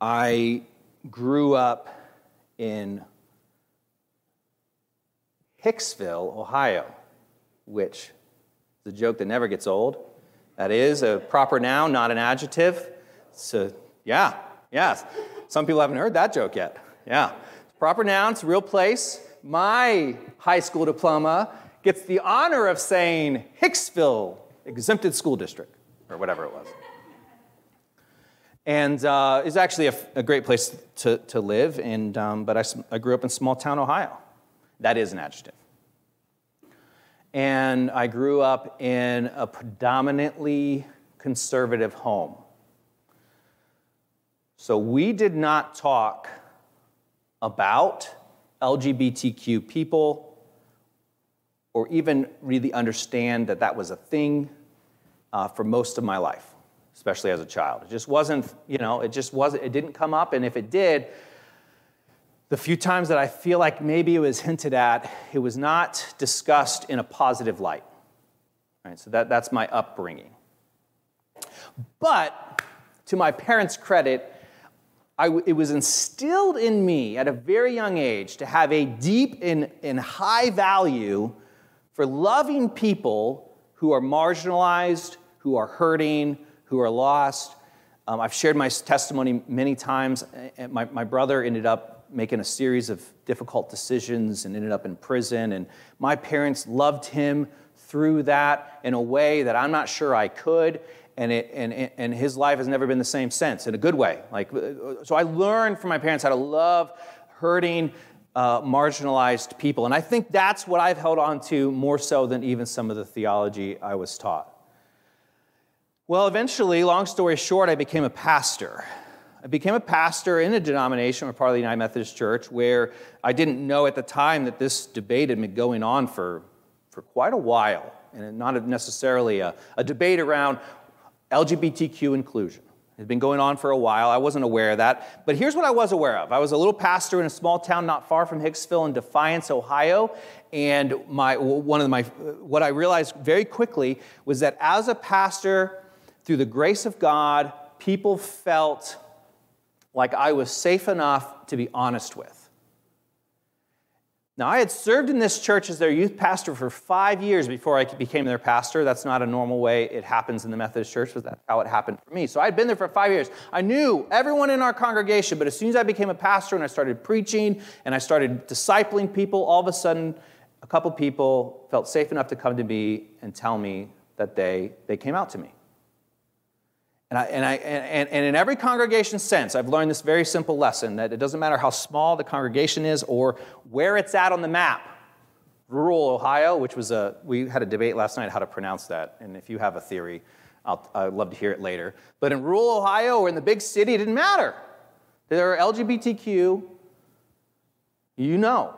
I grew up in Hicksville, Ohio, which is a joke that never gets old. That is a proper noun, not an adjective. So, yeah, yes. Some people haven't heard that joke yet. Yeah. Proper noun, it's a real place. My high school diploma gets the honor of saying Hicksville Exempted School District, or whatever it was. And uh, it's actually a, a, great place to, to live, and, um, but I, I grew up in small town Ohio. That is an adjective. And I grew up in a predominantly conservative home. So we did not talk about LGBTQ people or even really understand that that was a thing uh, for most of my life, especially as a child. It just wasn't, you know, it just wasn't, it didn't come up. And if it did, the few times that I feel like maybe it was hinted at, it was not discussed in a positive light. Right, so that, that's my upbringing. But to my parents' credit, I, it was instilled in me at a very young age to have a deep and, and high value for loving people who are marginalized, who are hurting, who are lost. Um, I've shared my testimony many times. My, my brother ended up making a series of difficult decisions and ended up in prison. And my parents loved him through that in a way that I'm not sure I could and, it, and, and his life has never been the same since in a good way. Like, so I learned from my parents how to love hurting, uh, marginalized people. And I think that's what I've held on to more so than even some of the theology I was taught. Well, eventually, long story short, I became a pastor. I became a pastor in a denomination, or part of the United Methodist Church, where I didn't know at the time that this debate had been going on for, for quite a while. And not necessarily a, a debate around LGBTQ inclusion. It had been going on for a while. I wasn't aware of that. But here's what I was aware of I was a little pastor in a small town not far from Hicksville in Defiance, Ohio. And my, one of my, what I realized very quickly was that as a pastor, through the grace of God, people felt like I was safe enough to be honest with. Now, I had served in this church as their youth pastor for five years before I became their pastor. That's not a normal way it happens in the Methodist church, but that's how it happened for me. So I'd been there for five years. I knew everyone in our congregation, but as soon as I became a pastor and I started preaching and I started discipling people, all of a sudden, a couple people felt safe enough to come to me and tell me that they, they came out to me. And, I, and, I, and, and in every congregation sense, I've learned this very simple lesson that it doesn't matter how small the congregation is or where it's at on the map. Rural Ohio, which was a, we had a debate last night how to pronounce that. And if you have a theory, I'll, I'd love to hear it later. But in rural Ohio or in the big city, it didn't matter. There are LGBTQ, you know.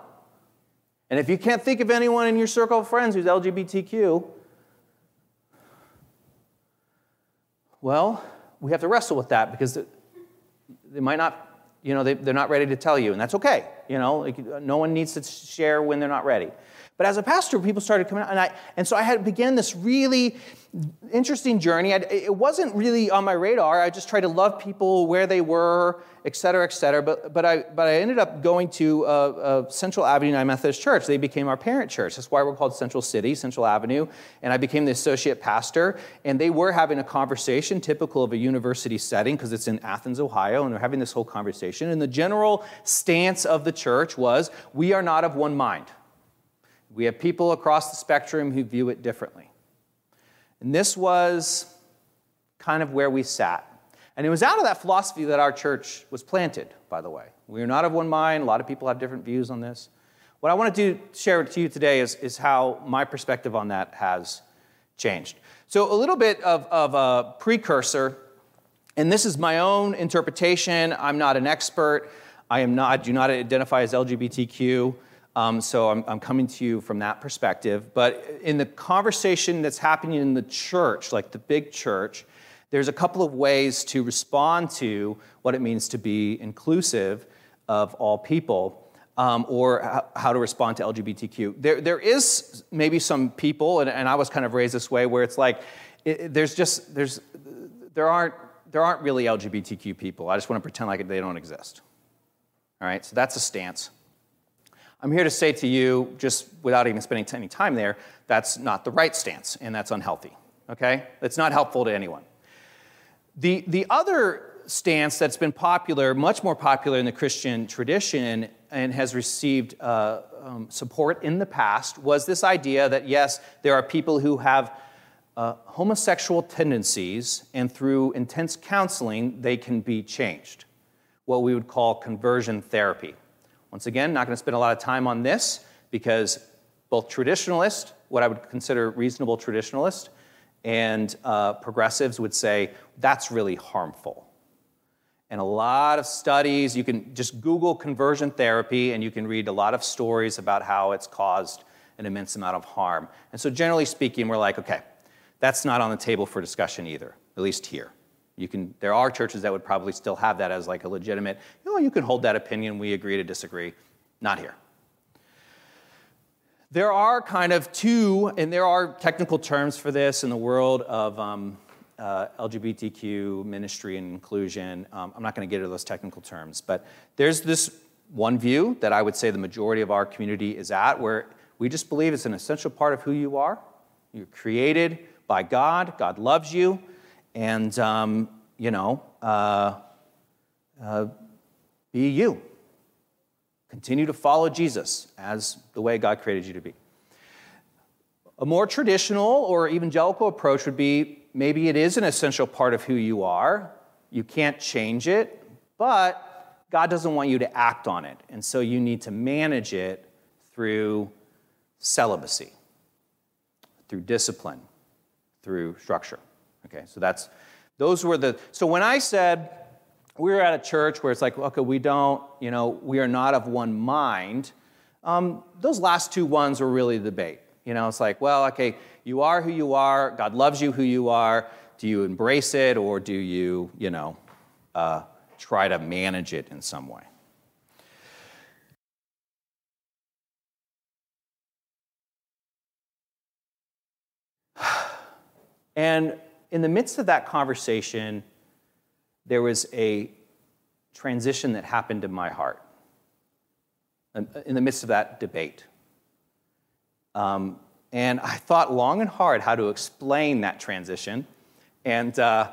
And if you can't think of anyone in your circle of friends who's LGBTQ, Well, we have to wrestle with that because they might not, you know, they, they're not ready to tell you, and that's okay. You know, like, no one needs to share when they're not ready. But as a pastor, people started coming out, and I, and so I had began this really interesting journey. I'd, it wasn't really on my radar. I just tried to love people where they were, et cetera, et cetera. But, but, I, but I ended up going to Central Avenue United Methodist Church. They became our parent church. That's why we're called Central City, Central Avenue. And I became the associate pastor. And they were having a conversation, typical of a university setting, because it's in Athens, Ohio, and they're having this whole conversation. And the general stance of the church was we are not of one mind. We have people across the spectrum who view it differently. And this was kind of where we sat. And it was out of that philosophy that our church was planted, by the way. We are not of one mind. A lot of people have different views on this. What I want to do, share to you today is, is how my perspective on that has changed. So, a little bit of, of a precursor, and this is my own interpretation. I'm not an expert. I am not, do not identify as LGBTQ. Um, so I'm, I'm, coming to you from that perspective. But in the conversation that's happening in the church, like the big church, there's a couple of ways to respond to what it means to be inclusive of all people. Um, or how to respond to LGBTQ. There, there is maybe some people, and, and I was kind of raised this way, where it's like, it, there's just, there's, there aren't there aren't really LGBTQ people. I just want to pretend like they don't exist. All right, so that's a stance. I'm here to say to you, just without even spending any time there, that's not the right stance, and that's unhealthy. Okay? It's not helpful to anyone. The, the other stance that's been popular, much more popular in the Christian tradition, and has received uh, um, support in the past, was this idea that yes, there are people who have uh, homosexual tendencies, and through intense counseling, they can be changed. What we would call conversion therapy. Once again, not going to spend a lot of time on this because both traditionalists, what I would consider reasonable traditionalists, and uh, progressives would say that's really harmful. And a lot of studies, you can just Google conversion therapy and you can read a lot of stories about how it's caused an immense amount of harm. And so, generally speaking, we're like, okay, that's not on the table for discussion either, at least here. You can, there are churches that would probably still have that as like a legitimate, you know, you can hold that opinion, we agree to disagree. Not here. There are kind of two, and there are technical terms for this in the world of um, uh, LGBTQ ministry and inclusion. Um, I'm not going to get into those technical terms, but there's this one view that I would say the majority of our community is at, where we just believe it's an essential part of who you are. You're created by God, God loves you, and, um, you know, uh, uh, be you. Continue to follow Jesus as the way God created you to be. A more traditional or evangelical approach would be maybe it is an essential part of who you are. You can't change it, but God doesn't want you to act on it. And so you need to manage it through celibacy, through discipline, through structure. Okay, so that's those were the so when I said we were at a church where it's like, okay, we don't, you know, we are not of one mind. Um, those last two ones were really the debate. You know, it's like, well, okay, you are who you are. God loves you who you are. Do you embrace it or do you, you know, uh, try to manage it in some way? And in the midst of that conversation, there was a transition that happened in my heart in the midst of that debate. Um, and I thought long and hard how to explain that transition. And uh,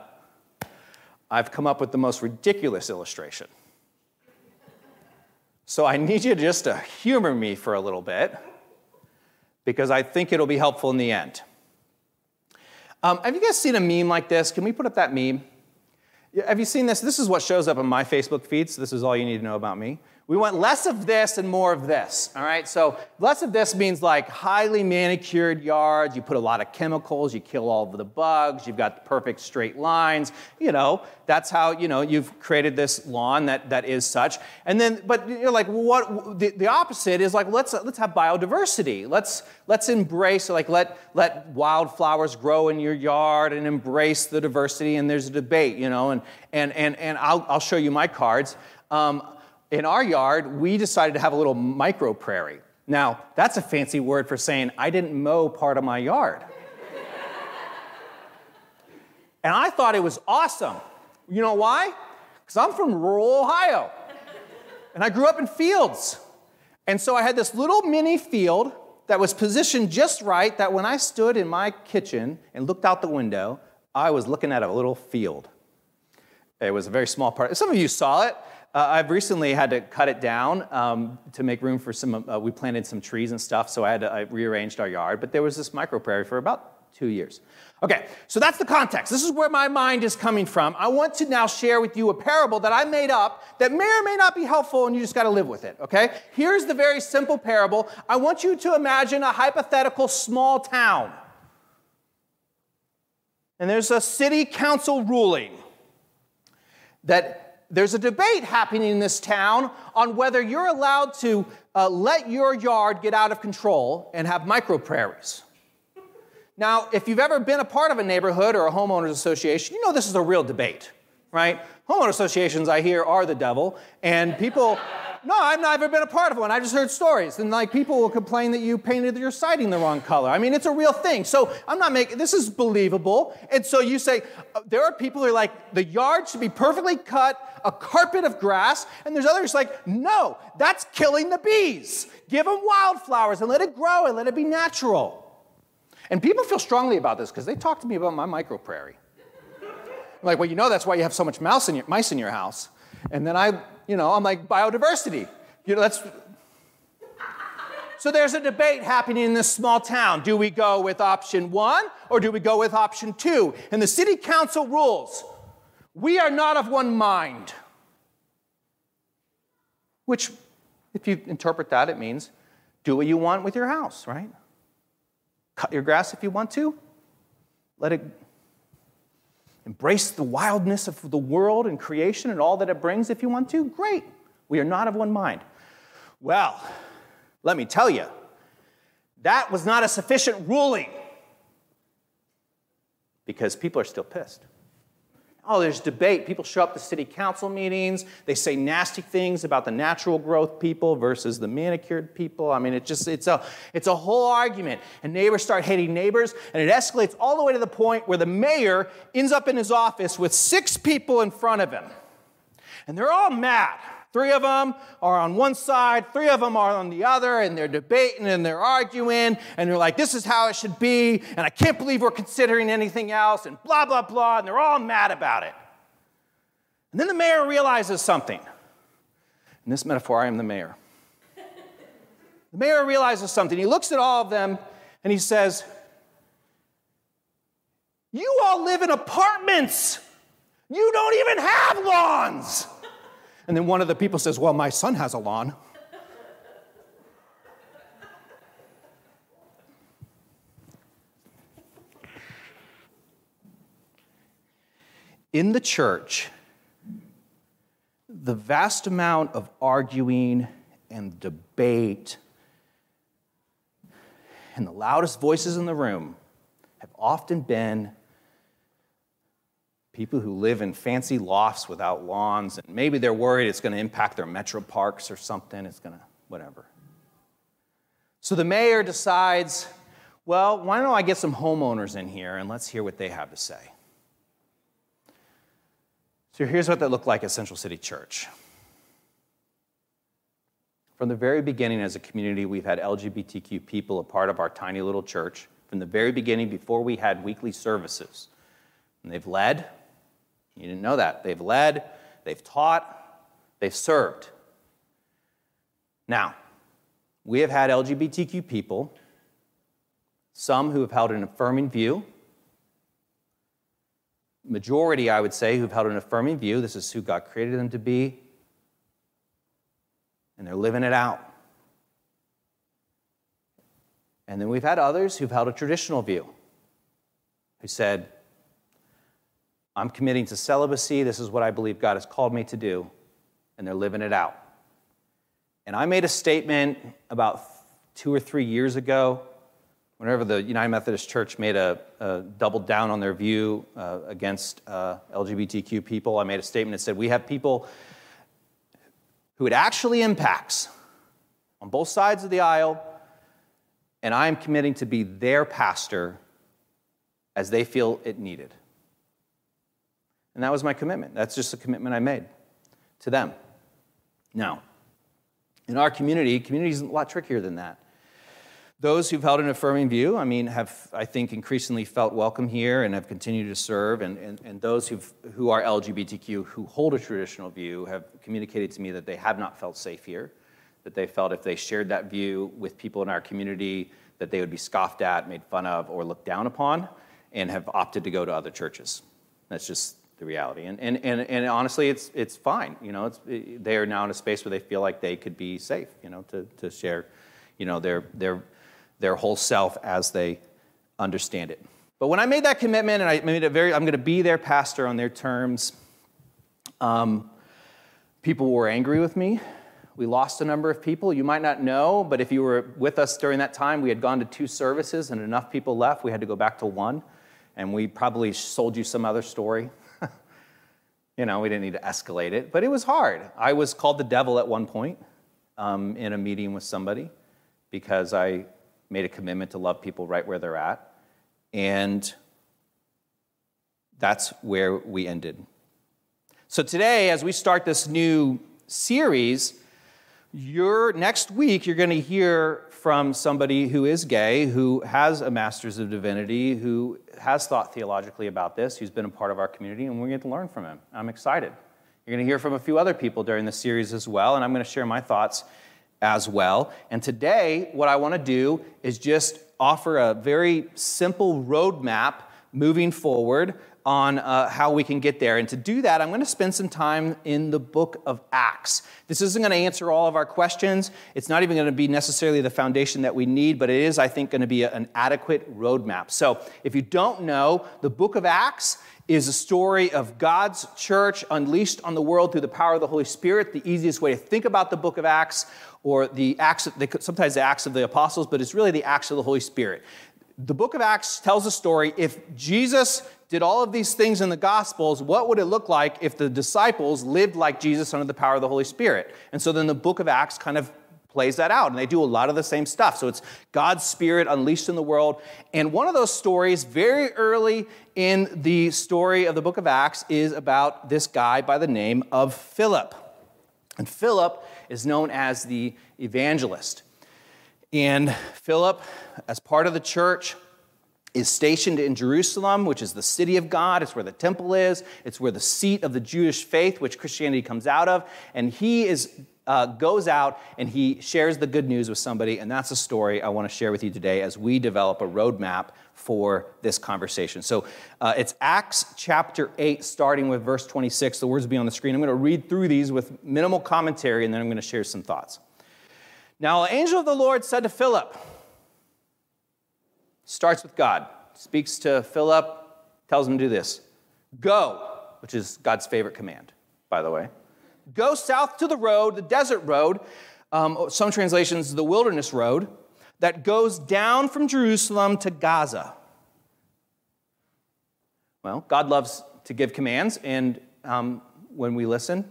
I've come up with the most ridiculous illustration. So I need you just to humor me for a little bit because I think it'll be helpful in the end. Um, have you guys seen a meme like this? Can we put up that meme? Have you seen this? This is what shows up in my Facebook feed, so this is all you need to know about me. We want less of this and more of this. All right, so less of this means like highly manicured yards. You put a lot of chemicals, you kill all of the bugs, you've got the perfect straight lines. You know, that's how you know you've created this lawn that, that is such. And then, but you're like, what? The, the opposite is like let's let's have biodiversity. Let's let's embrace like let let wildflowers grow in your yard and embrace the diversity. And there's a debate, you know, and and and and I'll I'll show you my cards. Um, in our yard, we decided to have a little micro prairie. Now, that's a fancy word for saying I didn't mow part of my yard. and I thought it was awesome. You know why? Because I'm from rural Ohio. And I grew up in fields. And so I had this little mini field that was positioned just right that when I stood in my kitchen and looked out the window, I was looking at a little field. It was a very small part. Some of you saw it. Uh, I've recently had to cut it down um, to make room for some. Uh, we planted some trees and stuff, so I had to, I rearranged our yard. But there was this micro prairie for about two years. Okay, so that's the context. This is where my mind is coming from. I want to now share with you a parable that I made up that may or may not be helpful, and you just got to live with it. Okay, here's the very simple parable. I want you to imagine a hypothetical small town, and there's a city council ruling that there's a debate happening in this town on whether you're allowed to uh, let your yard get out of control and have micro prairies. Now, if you've ever been a part of a neighborhood or a homeowners association, you know this is a real debate, right? Homeowner associations, I hear, are the devil, and people no, I've never been a part of one. I just heard stories. And like people will complain that you painted your siding the wrong color. I mean, it's a real thing. So I'm not making this is believable. And so you say uh, there are people who are like the yard should be perfectly cut, a carpet of grass, and there's others like no, that's killing the bees. Give them wildflowers and let it grow and let it be natural. And people feel strongly about this because they talk to me about my micro prairie. Like, well, you know that's why you have so much mouse in your, mice in your house. And then I, you know, I'm like, biodiversity. You know, that's. So there's a debate happening in this small town. Do we go with option one or do we go with option two? And the city council rules we are not of one mind. Which, if you interpret that, it means do what you want with your house, right? Cut your grass if you want to. Let it embrace the wildness of the world and creation and all that it brings if you want to. Great. We are not of one mind. Well, let me tell you, that was not a sufficient ruling because people are still pissed. Oh, there's debate. People show up to city council meetings. They say nasty things about the natural growth people versus the manicured people. I mean, it just it's a it's a whole argument. And neighbors start hating neighbors, and it escalates all the way to the point where the mayor ends up in his office with six people in front of him. And they're all mad. Three of them are on one side, three of them are on the other, and they're debating and they're arguing, and they're like, this is how it should be, and I can't believe we're considering anything else, and blah, blah, blah, and they're all mad about it. And then the mayor realizes something. In this metaphor, I am the mayor. the mayor realizes something. He looks at all of them and he says, You all live in apartments. You don't even have lawns. And then one of the people says, Well, my son has a lawn. In the church, the vast amount of arguing and debate and the loudest voices in the room have often been people who live in fancy lofts without lawns, and maybe they're worried it's going to impact their metro parks or something. It's going to, whatever. So the mayor decides, well, why don't I get some homeowners in here and let's hear what they have to say. So here's what that looked like at Central City Church. From the very beginning, as a community, we've had LGBTQ people a part of our tiny little church. From the very beginning, before we had weekly services. And they've led, you didn't know that. They've led, they've taught, they've served. Now, we have had LGBTQ people, some who have held an affirming view, majority, I would say, who've held an affirming view. This is who God created them to be, and they're living it out. And then we've had others who've held a traditional view, who said, I'm committing to celibacy. This is what I believe God has called me to do. And they're living it out. And I made a statement about two or three years ago, whenever the United Methodist Church made a, a doubled down on their view uh, against uh, LGBTQ people. I made a statement that said, We have people who it actually impacts on both sides of the aisle, and I am committing to be their pastor as they feel it needed. And that was my commitment. That's just a commitment I made to them. Now, in our community, community is a lot trickier than that. Those who've held an affirming view, I mean, have, I think, increasingly felt welcome here and have continued to serve. And, and, and those who've, who are LGBTQ who hold a traditional view have communicated to me that they have not felt safe here, that they felt if they shared that view with people in our community, that they would be scoffed at, made fun of, or looked down upon, and have opted to go to other churches. That's just the reality. And, and, and, and honestly, it's, it's fine. You know, it's, it, they are now in a space where they feel like they could be safe, you know, to, to share, you know, their, their, their whole self as they understand it. But when I made that commitment and I made it very, I'm going to be their pastor on their terms, um, people were angry with me. We lost a number of people. You might not know, but if you were with us during that time, we had gone to two services and enough people left. We had to go back to one. And we probably sold you some other story you know, we didn't need to escalate it, but it was hard. I was called the devil at one point. um, in a meeting with somebody because I made a commitment to love people right where they're at. And that's where we ended. So today, as we start this new series, you're, next week you're going to hear from somebody who is gay, who has a master's of divinity, who has thought theologically about this, who's been a part of our community, and we're going to learn from him. I'm excited. You're going to hear from a few other people during the series as well, and I'm going to share my thoughts as well. And today, what I want to do is just offer a very simple roadmap moving forward on uh, how we can get there. And to do that, I'm going to spend some time in the book of Acts. This isn't going to answer all of our questions. It's not even going to be necessarily the foundation that we need, but it is, I think, going to be a, an adequate roadmap. So if you don't know, the book of Acts is a story of God's church unleashed on the world through the power of the Holy Spirit. The easiest way to think about the book of Acts, or the Acts, they, sometimes the Acts of the Apostles, but it's really the Acts of the Holy Spirit. The book of Acts tells a story. If Jesus did all of these things in the Gospels, what would it look like if the disciples lived like Jesus under the power of the Holy Spirit? And so then the book of Acts kind of plays that out, and they do a lot of the same stuff. So it's God's Spirit unleashed in the world. And one of those stories, very early in the story of the book of Acts, is about this guy by the name of Philip. And Philip is known as the evangelist. And Philip, as part of the church, is stationed in Jerusalem, which is the city of God. It's where the temple is. It's where the seat of the Jewish faith, which Christianity comes out of. And he is, uh, goes out and he shares the good news with somebody. And that's a story I want to share with you today as we develop a roadmap for this conversation. So uh, it's Acts chapter 8, starting with verse 26. The words will be on the screen. I'm going to read through these with minimal commentary, and then I'm going to share some thoughts. Now, an angel of the Lord said to Philip, starts with God, speaks to Philip, tells him to do this Go, which is God's favorite command, by the way. Go south to the road, the desert road, um, some translations, the wilderness road, that goes down from Jerusalem to Gaza. Well, God loves to give commands, and um, when we listen,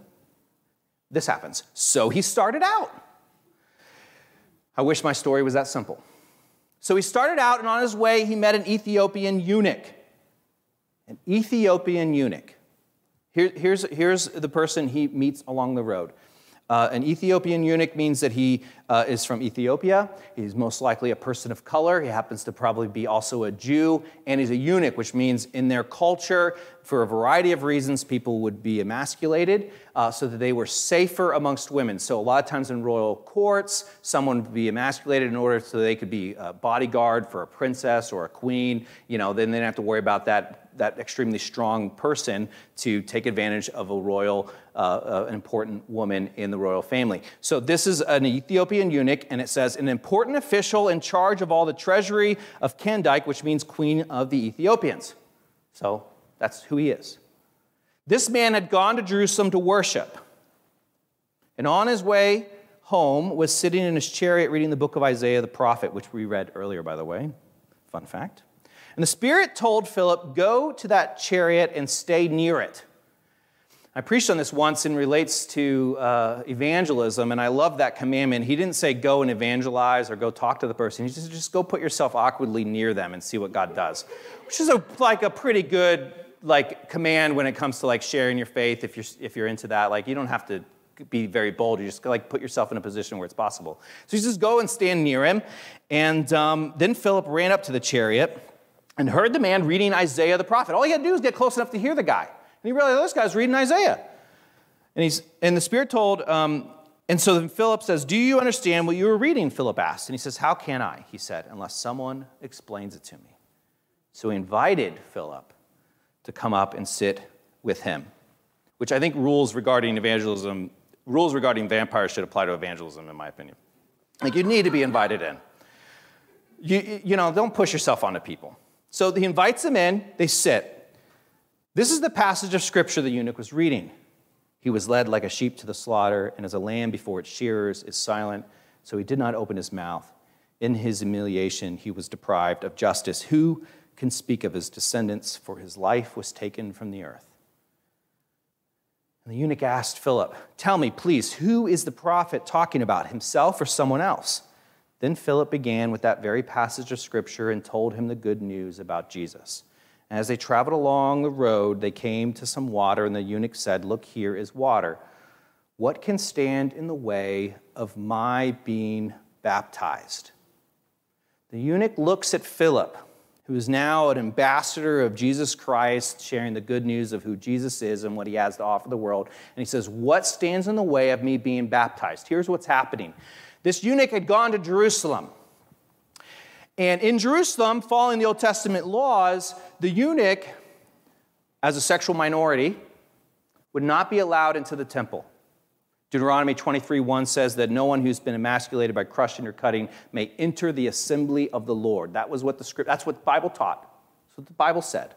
this happens. So he started out. I wish my story was that simple. So he started out, and on his way, he met an Ethiopian eunuch. An Ethiopian eunuch. Here, here's, here's the person he meets along the road. Uh, an Ethiopian eunuch means that he uh, is from Ethiopia. He's most likely a person of color. He happens to probably be also a Jew. And he's a eunuch, which means in their culture, for a variety of reasons, people would be emasculated uh, so that they were safer amongst women. So, a lot of times in royal courts, someone would be emasculated in order so they could be a bodyguard for a princess or a queen. You know, then they didn't have to worry about that that extremely strong person to take advantage of a royal, uh, uh, important woman in the royal family. So this is an Ethiopian eunuch, and it says, an important official in charge of all the treasury of Kandake, which means queen of the Ethiopians. So that's who he is. This man had gone to Jerusalem to worship, and on his way home was sitting in his chariot reading the book of Isaiah the prophet, which we read earlier, by the way. Fun fact. And the Spirit told Philip, Go to that chariot and stay near it. I preached on this once and relates to uh, evangelism, and I love that commandment. He didn't say go and evangelize or go talk to the person. He just just go put yourself awkwardly near them and see what God does, which is a, like a pretty good like command when it comes to like sharing your faith. If you're if you're into that, like you don't have to be very bold. You just like put yourself in a position where it's possible. So he says go and stand near him, and um, then Philip ran up to the chariot and heard the man reading Isaiah the prophet. All he had to do was get close enough to hear the guy. And he realized, oh, this guy's reading Isaiah. And, he's, and the Spirit told, um, and so then Philip says, Do you understand what you were reading? Philip asked. And he says, How can I? He said, Unless someone explains it to me. So he invited Philip to come up and sit with him, which I think rules regarding evangelism, rules regarding vampires should apply to evangelism, in my opinion. Like, you need to be invited in. You, you know, don't push yourself onto people. So he invites them in, they sit. This is the passage of scripture the eunuch was reading. He was led like a sheep to the slaughter, and as a lamb before its shearers is silent, so he did not open his mouth. In his humiliation, he was deprived of justice. Who can speak of his descendants? For his life was taken from the earth. And the eunuch asked Philip, Tell me, please, who is the prophet talking about, himself or someone else? Then Philip began with that very passage of scripture and told him the good news about Jesus. And as they traveled along the road, they came to some water, and the eunuch said, Look, here is water. What can stand in the way of my being baptized? The eunuch looks at Philip who is now an ambassador of Jesus Christ, sharing the good news of who Jesus is and what he has to offer the world. And he says, What stands in the way of me being baptized? Here's what's happening. This eunuch had gone to Jerusalem. And in Jerusalem, following the Old Testament laws, the eunuch, as a sexual minority, would not be allowed into the temple. Deuteronomy 23:1 says that no one who's been emasculated by crushing or cutting may enter the assembly of the Lord. That was what the script, that's what the Bible taught. That's what the Bible said.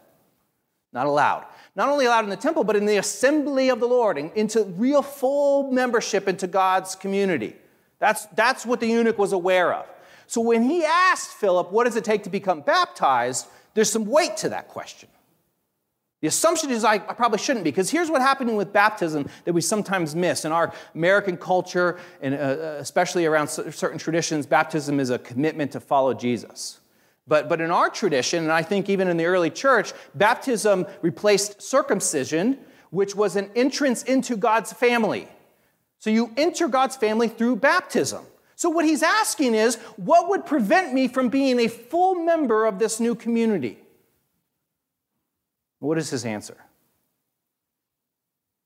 Not allowed. Not only allowed in the temple, but in the assembly of the Lord, and into real full membership into God's community. That's, that's what the eunuch was aware of. So when he asked Philip, What does it take to become baptized? there's some weight to that question. The assumption is I, I, probably shouldn't be, because here's what happening with baptism that we sometimes miss. In our American culture, and uh, uh especially around certain traditions, baptism is a commitment to follow Jesus. But, but in our tradition, and I think even in the early church, baptism replaced circumcision, which was an entrance into God's family. So you enter God's family through baptism. So what he's asking is, what would prevent me from being a full member of this new community? What is his answer?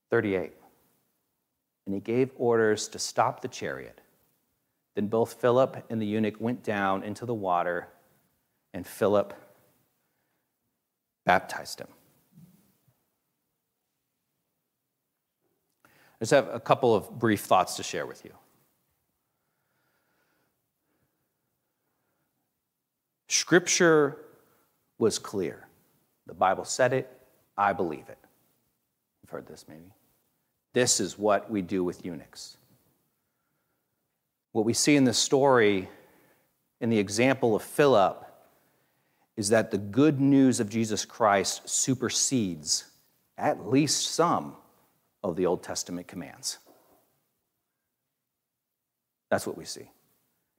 38. And he gave orders to stop the chariot. Then both Philip and the eunuch went down into the water, and Philip baptized him. Just have a couple of brief thoughts to share with you. Scripture was clear. The Bible said it, I believe it. You've heard this maybe. This is what we do with eunuchs. What we see in this story, in the example of Philip, is that the good news of Jesus Christ supersedes at least some of the Old Testament commands. That's what we see.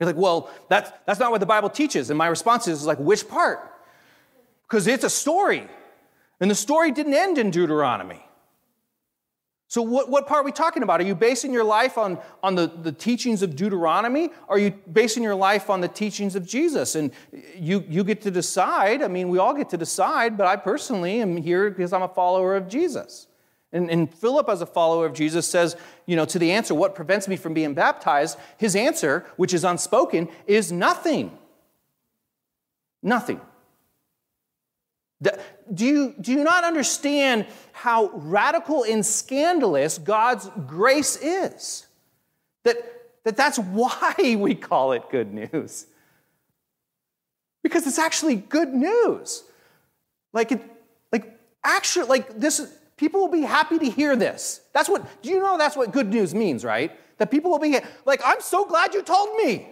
You're like, well, that's, that's not what the Bible teaches. And my response is like, which part? because it's a story. And the story didn't end in Deuteronomy. So, what, what part are we talking about? Are you basing your life on, on the, the teachings of Deuteronomy? Are you basing your life on the teachings of Jesus? And you, you get to decide. I mean, we all get to decide, but I personally am here because I'm a follower of Jesus. And, and Philip, as a follower of Jesus, says, you know, to the answer, what prevents me from being baptized? His answer, which is unspoken, is nothing. Nothing. Do you, do you not understand how radical and scandalous God's grace is? That, that that's why we call it good news. Because it's actually good news. Like, it, like actually, like this, people will be happy to hear this. That's what, do you know that's what good news means, right? That people will be like, I'm so glad you told me.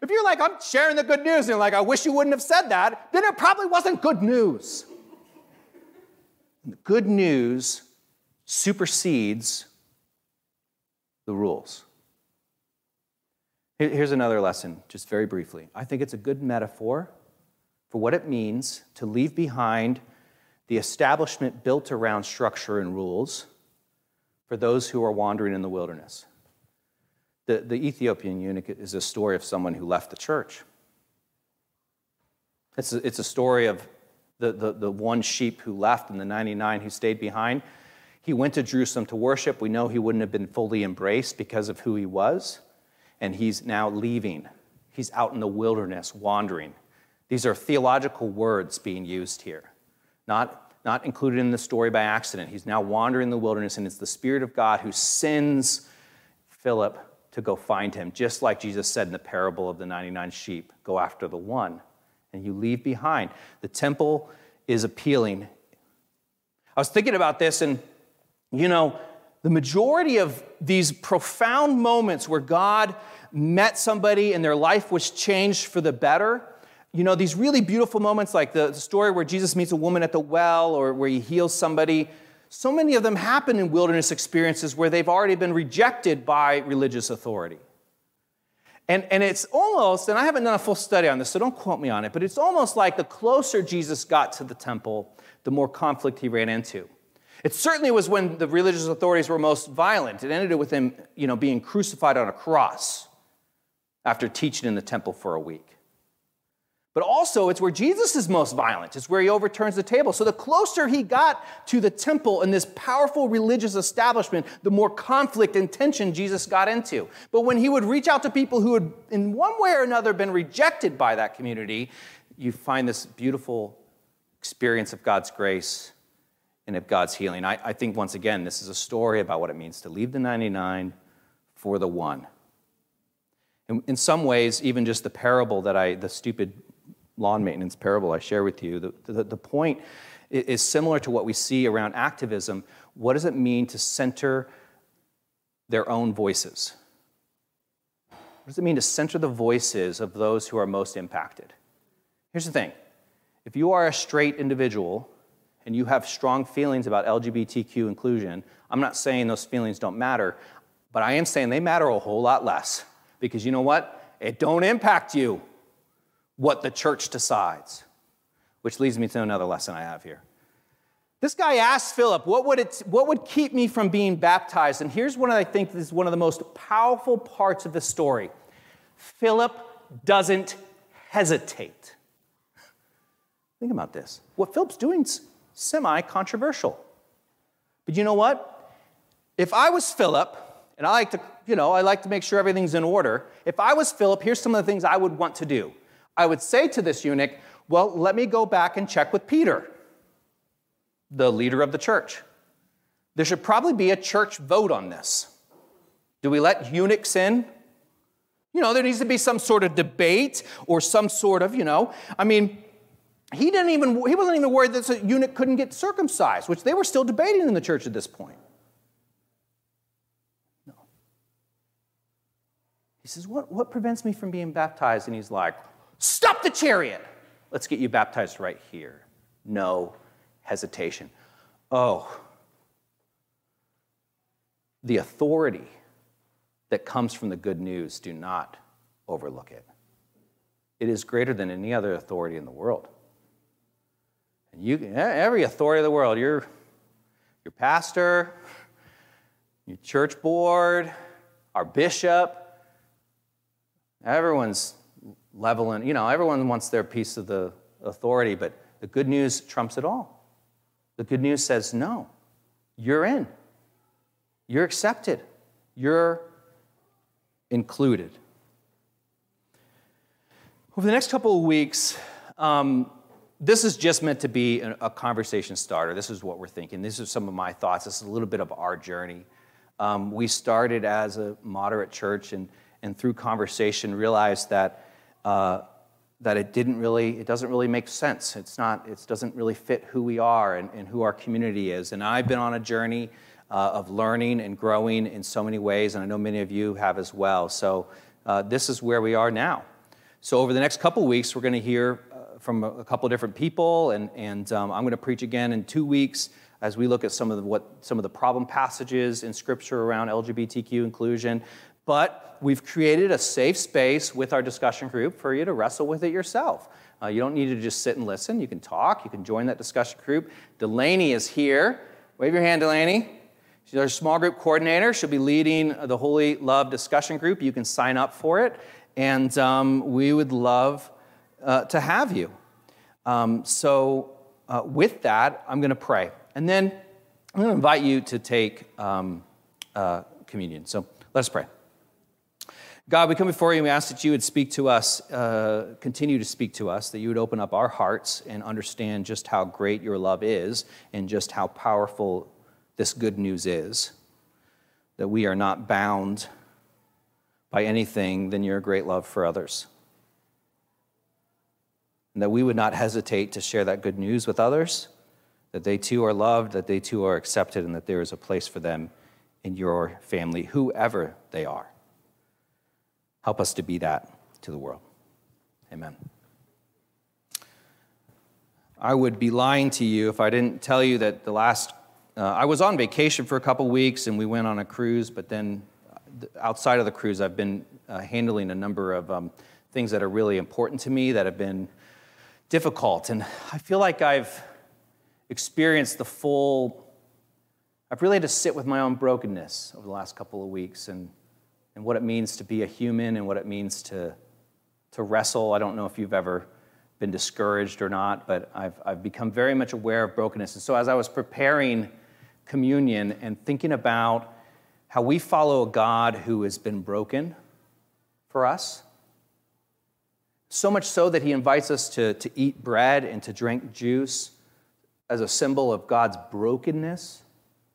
If you're like, I'm sharing the good news, and you're like, I wish you wouldn't have said that, then it probably wasn't good news. And the good news supersedes the rules. Here's another lesson, just very briefly. I think it's a good metaphor for what it means to leave behind the establishment built around structure and rules for those who are wandering in the wilderness. The, the Ethiopian eunuch is a story of someone who left the church. It's a, it's a story of the, the, the one sheep who left and the 99 who stayed behind. He went to Jerusalem to worship. We know he wouldn't have been fully embraced because of who he was. And he's now leaving. He's out in the wilderness, wandering. These are theological words being used here, not, not included in the story by accident. He's now wandering in the wilderness, and it's the Spirit of God who sends Philip to go find him, just like Jesus said in the parable of the 99 sheep go after the one, and you leave behind. The temple is appealing. I was thinking about this, and you know, the majority of these profound moments where God met somebody and their life was changed for the better. You know, these really beautiful moments like the story where Jesus meets a woman at the well or where he heals somebody so many of them happen in wilderness experiences where they've already been rejected by religious authority. And, and it's almost, and I haven't done a full study on this, so don't quote me on it, but it's almost like the closer Jesus got to the temple, the more conflict he ran into. It certainly was when the religious authorities were most violent. It ended with him, you know, being crucified on a cross after teaching in the temple for a week. But also, it's where Jesus is most violent. It's where he overturns the table. So, the closer he got to the temple and this powerful religious establishment, the more conflict and tension Jesus got into. But when he would reach out to people who had, in one way or another, been rejected by that community, you find this beautiful experience of God's grace and of God's healing. I, I think, once again, this is a story about what it means to leave the 99 for the one. In, in some ways, even just the parable that I, the stupid lawn maintenance parable I share with you, the, the, the point is similar to what we see around activism. What does it mean to center their own voices? What does it mean to center the voices of those who are most impacted? Here's the thing if you are a straight individual and you have strong feelings about LGBTQ inclusion, I'm not saying those feelings don't matter, but I am saying they matter a whole lot less because you know what? It don't impact you what the church decides. Which leads me to another lesson I have here. This guy asked Philip, what would, it, what would keep me from being baptized? And here's what I think is one of the most powerful parts of the story Philip doesn't hesitate. Think about this. What Philip's doing is semi controversial. But you know what? If I was Philip, and I like to, you know, I like to make sure everything's in order. If I was Philip, here's some of the things I would want to do. I would say to this eunuch, Well, let me go back and check with Peter, the leader of the church. There should probably be a church vote on this. Do we let eunuchs in? You know, there needs to be some sort of debate or some sort of, you know, I mean, he didn't even he wasn't even worried that the eunuch couldn't get circumcised, which they were still debating in the church at this point. No. He says, What, what prevents me from being baptized? And he's like, Stop the chariot. Let's get you baptized right here. No hesitation. Oh, the authority that comes from the good news, do not overlook it. It is greater than any other authority in the world. And you, every authority of the world, your, your pastor, your church board, our bishop, everyone's leveling, you know, everyone wants their piece of the authority, but the good news trumps it all. The good news says, no, you're in, you're accepted, you're included. Over the next couple of weeks, um, this is just meant to be a, conversation starter. This is what we're thinking. These are some of my thoughts. This is a little bit of our journey. Um, we started as a moderate church and, and through conversation realized that that it didn't really, it doesn't really make sense. It's not, it doesn't really fit who we are and, and who our community is. And I've been on a journey uh, of learning and growing in so many ways, and I know many of you have as well. So uh, this is where we are now. So over the next couple weeks, we're going to hear uh, from a, a, couple different people, and, and um, I'm going to preach again in two weeks as we look at some of the, what some of the problem passages in Scripture around LGBTQ inclusion but we've created a safe space with our discussion group for you to wrestle with it yourself. Uh, you don't need to just sit and listen. You can talk. You can join that discussion group. Delaney is here. Wave your hand, Delaney. She's our small group coordinator. She'll be leading the Holy Love discussion group. You can sign up for it, and um, we would love uh, to have you. Um, so, uh, with that, I'm going to pray. And then I'm going to invite you to take um, uh, communion. So, let's pray. God, we come before you and we ask that you would speak to us, uh, continue to speak to us, that you would open up our hearts and understand just how great your love is and just how powerful this good news is. That we are not bound by anything than your great love for others. And that we would not hesitate to share that good news with others, that they too are loved, that they too are accepted, and that there is a place for them in your family, whoever they are. Help us to be that to the world. Amen. I would be lying to you if I didn't tell you that the last uh, I was on vacation for a couple weeks and we went on a cruise, but then uh, outside of the cruise, I've been uh, handling a number of um, things that are really important to me that have been difficult. And I feel like I've experienced the full, I've really had to sit with my own brokenness over the last couple of weeks and, and what it means to be a human and what it means to, to wrestle. I don't know if you've ever been discouraged or not, but I've, I've become very much aware of brokenness. And so as I was preparing communion and thinking about how we follow a God who has been broken for us, so much so that he invites us to, to eat bread and to drink juice as a symbol of God's brokenness.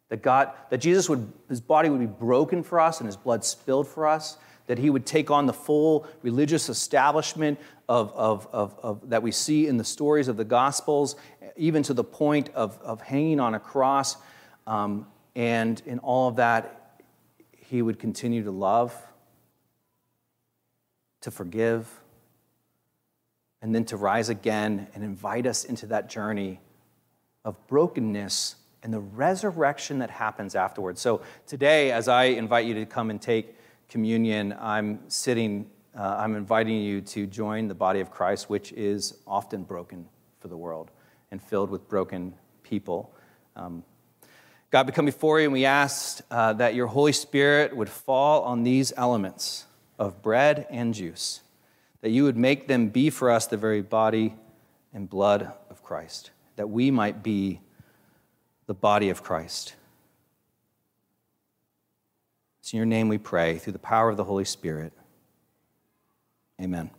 That God, that Jesus would, his body would be broken for us and his blood spilled for us, that he would take on the full religious establishment of, of, of, of, that we see in the stories of the Gospels, even to the point of, of hanging on a cross. Um, and in all of that, he would continue to love, to forgive, and then to rise again and invite us into that journey of brokenness and the resurrection that happens afterwards. So today, as I invite you to come and take communion, I'm sitting, uh, I'm inviting you to join the body of Christ, which is often broken for the world and filled with broken people. Um, God, we come before you and we ask uh, that your Holy Spirit would fall on these elements of bread and juice, that you would make them be for us the very body and blood of Christ, that we might be the body of Christ. It's in your name we pray, through the power of the Holy Spirit. Amen.